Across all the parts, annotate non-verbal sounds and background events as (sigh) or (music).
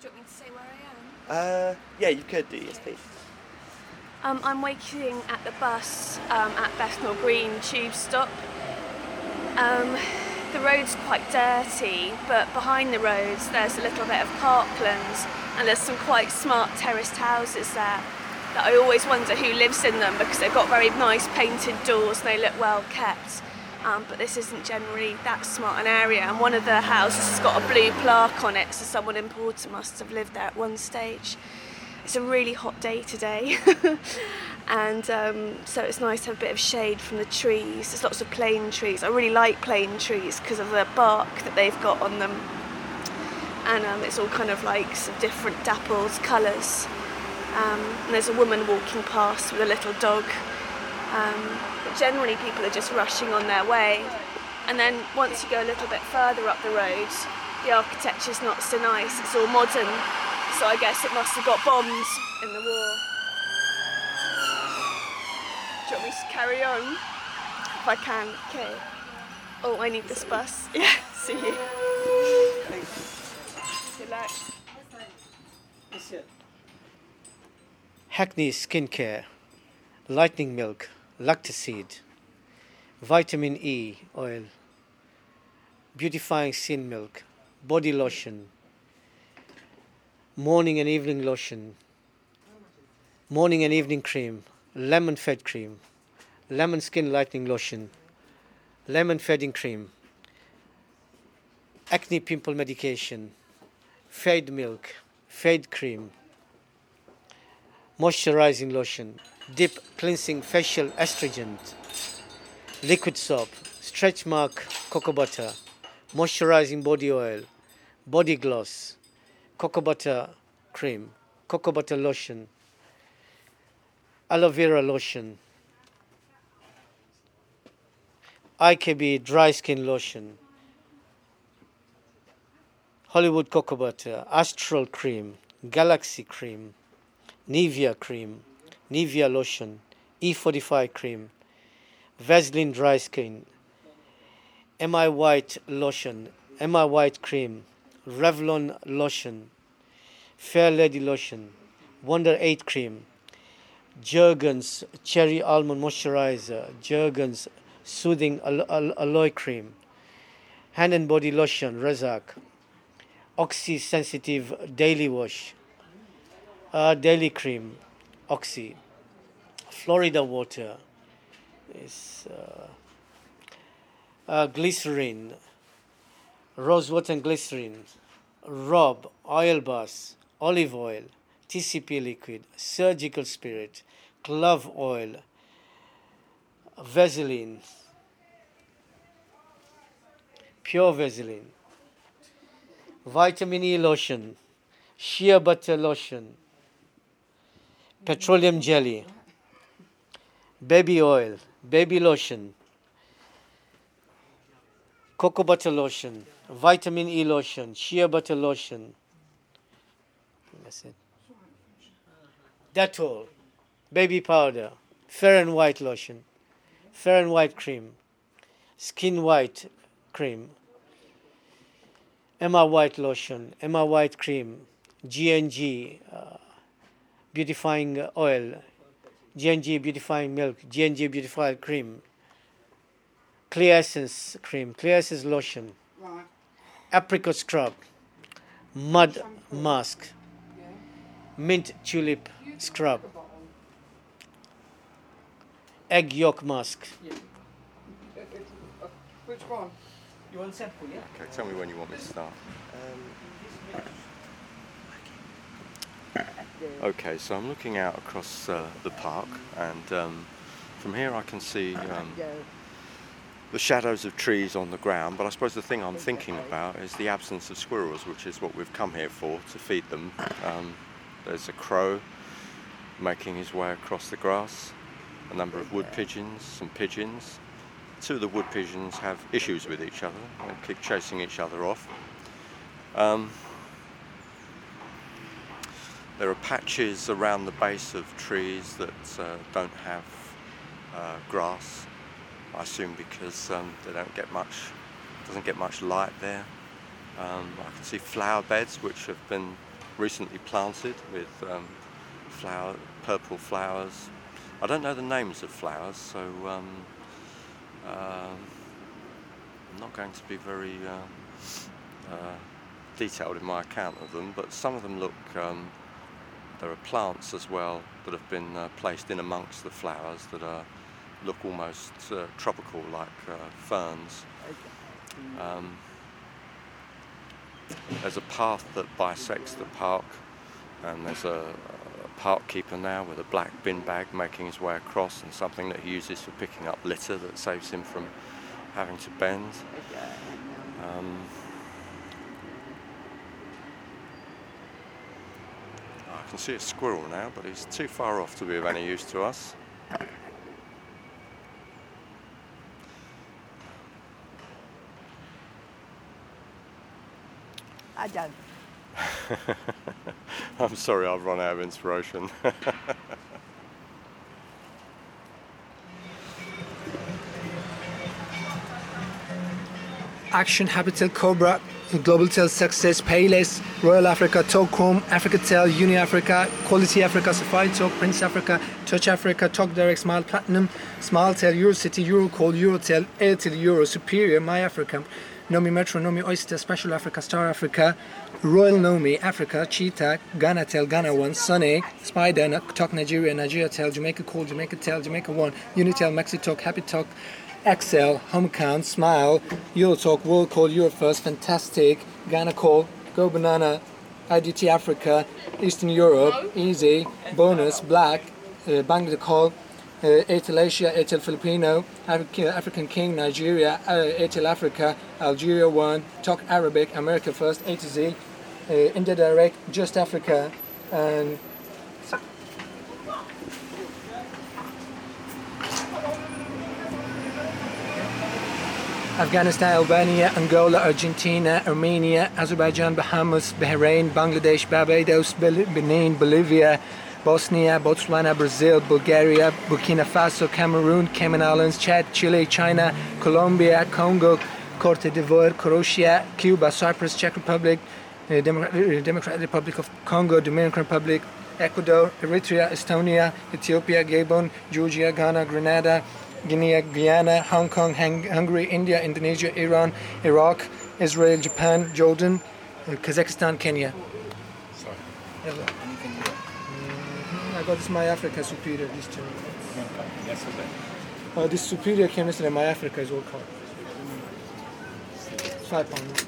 Do you want me to say where I am? Uh, yeah, you could do, yes, please. Um, I'm waiting at the bus um, at Bethnal Green tube stop. Um, the road's quite dirty, but behind the roads there's a little bit of parklands and there's some quite smart terraced houses there that I always wonder who lives in them because they've got very nice painted doors and they look well kept. Um, but this isn't generally that smart an area, and one of the houses has got a blue plaque on it, so someone important must have lived there at one stage. It's a really hot day today, (laughs) and um, so it's nice to have a bit of shade from the trees. There's lots of plane trees. I really like plane trees because of the bark that they've got on them, and um, it's all kind of like some different dappled colours. Um, and there's a woman walking past with a little dog. Generally, people are just rushing on their way. And then once you go a little bit further up the road, the architecture's not so nice. It's all modern. So I guess it must have got bombed in the war. Do you want me to carry on? If I can, okay. Oh, I need this bus. (laughs) Yeah, see you. Good luck. Hackney Skincare, Lightning Milk, Lactaseed, Vitamin E Oil, Beautifying Skin Milk, Body Lotion, Morning and Evening Lotion, Morning and Evening Cream, Lemon Fed Cream, Lemon Skin Lightening Lotion, Lemon Fedding Cream, Acne Pimple Medication, Fade Milk, Fade Cream, moisturizing lotion, deep cleansing facial astringent, liquid soap, stretch mark cocoa butter, moisturizing body oil, body gloss, cocoa butter cream, cocoa butter lotion, aloe vera lotion, IKB dry skin lotion, Hollywood cocoa butter, Astral cream, Galaxy cream, Nivea cream, Nivea lotion, E45 cream, Vaseline dry skin, MI white lotion, MI white cream, Revlon lotion, Fair Lady lotion, Wonder 8 cream, Jergens cherry almond moisturizer, Jergens soothing aloe cream, hand and body lotion, Razak, Oxy sensitive daily wash, uh, daily cream, Oxy, Florida water, is uh, uh, glycerin, rose water and glycerin, Rob, oil bath, olive oil, TCP liquid, surgical spirit, clove oil, Vaseline, pure Vaseline, vitamin E lotion, shea butter lotion, petroleum jelly, baby oil, baby lotion, cocoa butter lotion, vitamin E lotion, shea butter lotion. That's it. Dettol, baby powder, fair and white lotion, fair and white cream, skin white cream, Emma White lotion, Emma White cream, G&G uh, beautifying oil, G&G beautifying milk, G&G beautifying cream, Clear Essence cream, Clear Essence lotion, Right. apricot scrub, mud mask, mint tulip scrub, egg yolk mask. Which one? You want sample, yeah? Okay, tell me when you want me to start. Um, Okay, so I'm looking out across uh, the park, and um, from here I can see um, the shadows of trees on the ground. But I suppose the thing I'm thinking about is the absence of squirrels, which is what we've come here for to feed them. Um, there's a crow making his way across the grass, a number of wood pigeons, some pigeons. Two of the wood pigeons have issues with each other and keep chasing each other off. There are patches around the base of trees that uh, don't have uh, grass. I assume because um, they don't get much, doesn't get much light there. Um, I can see flower beds which have been recently planted with um, flower, purple flowers. I don't know the names of flowers, so um, uh, I'm not going to be very uh, uh, detailed in my account of them, but some of them look, um, there are plants as well that have been uh, placed in amongst the flowers that are, look almost uh, tropical like uh, ferns. Um, there's a path that bisects the park, and there's a, a park keeper now with a black bin bag making his way across, and something that he uses for picking up litter that saves him from having to bend. Um, I can see a squirrel now, but he's too far off to be of any use to us. I don't. (laughs) I'm sorry, I've run out of inspiration. (laughs) Action, Habitat, Cobra, Globaltel, Success, Payless, Royal Africa, Tocom, Africatel, Uni Africa, Quality Africa, Safari Talk, Prince Africa, Touch Africa, Talk Direct, Smile Platinum, Smile SmileTel, Eurocity, Eurocall, Eurotel, Airtel, Euro, Superior, My Africa, Nomi Metro, Nomi Oyster, Special Africa, Star Africa, Royal Nomi, Africa, Cheetah, Ghana Tel, Ghana One, Sunny, Spider, Talk Nigeria, Nigeria Tel, Jamaica Call, Jamaica Tel, Jamaica One, Unitel, Mexi Talk, Happy Talk, Excel, Home Count, Smile, Eurotalk, World Call, Eurofirst, Fantastic, Ghana Call, Go Banana, IDT Africa, Eastern Europe, Easy, Bonus, Black, uh, Bangladesh Call, uh, Airtel Asia, Filipino, African, King, Nigeria, uh, Africa, Algeria One, Talk Arabic, America First, A to Z, uh, India Direct, Just Africa, and Afghanistan, Albania, Angola, Argentina, Armenia, Azerbaijan, Bahamas, Bahrain, Bangladesh, Barbados, Benin, Bolivia, Bosnia, Botswana, Brazil, Bulgaria, Burkina Faso, Cameroon, Cayman Islands, Chad, Chile, China, Colombia, Congo, Cote d'Ivoire, Croatia, Cuba, Cyprus, Czech Republic, uh, Democratic, Democratic Republic of Congo, Dominican Republic, Ecuador, Eritrea, Estonia, Ethiopia, Gabon, Georgia, Ghana, Grenada, Guinea, Guyana, Hong Kong, Hung- Hungary, India, Indonesia, Iran, Iraq, Israel, Japan, Jordan, uh, Kazakhstan, Kenya. Mhm, I got this My Africa Superior, these two. Uh, this Superior came yesterday, My Africa is all called. Five pounds.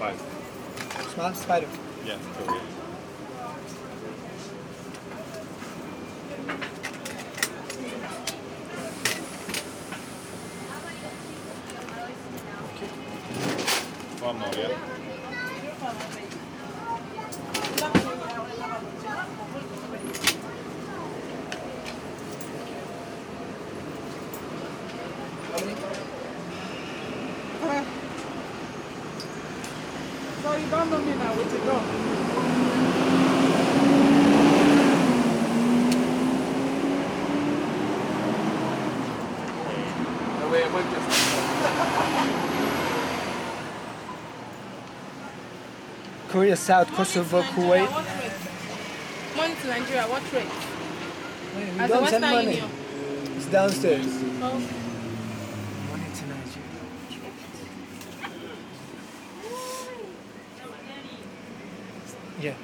Small spider. Yeah, One more, yeah. So you don't know me now, what you do? Korea, South, Kosovo, Kuwait. Money to Nigeria, what rate? We As don't send money. Union. It's downstairs. Oh, Money to Nigeria. Yeah.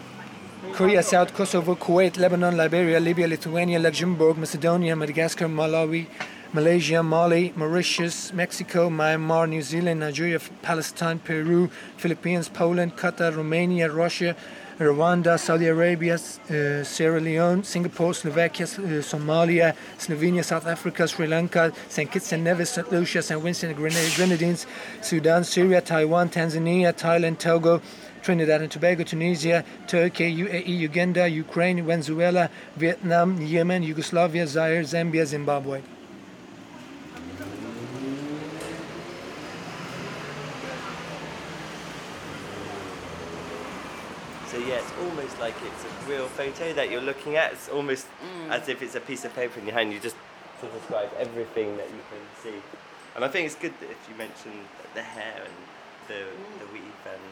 Korea, South Kosovo, Kuwait, Lebanon, Liberia, Libya, Lithuania, Luxembourg, Macedonia, Madagascar, Malawi, Malaysia, Mali, Mauritius, Mexico, Myanmar, New Zealand, Nigeria, Palestine, Peru, Philippines, Poland, Qatar, Romania, Russia, Rwanda, Saudi Arabia, uh, Sierra Leone, Singapore, Slovakia, uh, Somalia, Slovenia, South Africa, Sri Lanka, St. Kitts and Nevis, St. Lucia, St. Vincent and Grenadines, Sudan, Syria, Taiwan, Tanzania, Thailand, Togo, Trinidad and Tobago, Tunisia, Turkey, UAE, Uganda, Ukraine, Venezuela, Vietnam, Yemen, Yugoslavia, Zaire, Zambia, Zimbabwe. So yeah, it's almost like it's a real photo that you're looking at. It's almost mm. as if it's a piece of paper in your hand. You just to describe everything that you can see. And I think it's good that if you mention the hair and the the mm. weave and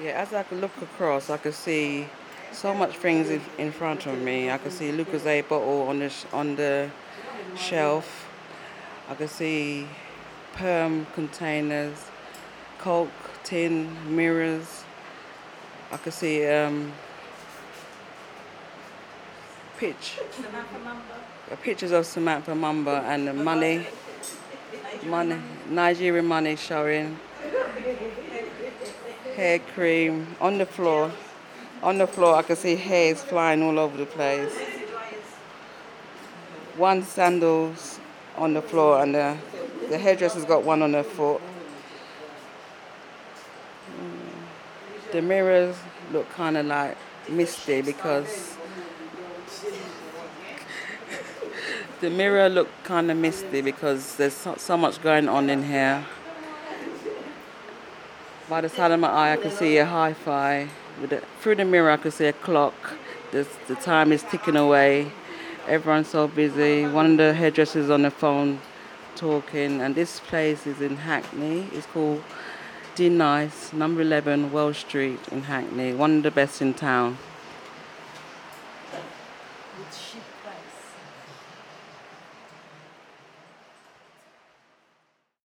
Yeah, as I could look across, I could see so much things in, in front of me. I could see Lucozade bottle on the sh- on the shelf. I could see perm containers, Coke tin, mirrors. I could see um, pitch, uh, pictures of Samantha Mumba and the money, money, Nigerian money showing hair cream on the floor. On the floor, I can see hairs flying all over the place. One sandals on the floor, and the, the hairdresser's got one on her foot. The mirrors look kind of like misty because (laughs) the mirror look kind of misty because there's so, so much going on in here. By the side of my eye, I can see a hi-fi. With the, through the mirror, I can see a clock. The time is ticking away. Everyone's so busy. One of the hairdressers on the phone talking. And this place is in Hackney. It's called D Nice, number 11 Wells Street in Hackney. One of the best in town.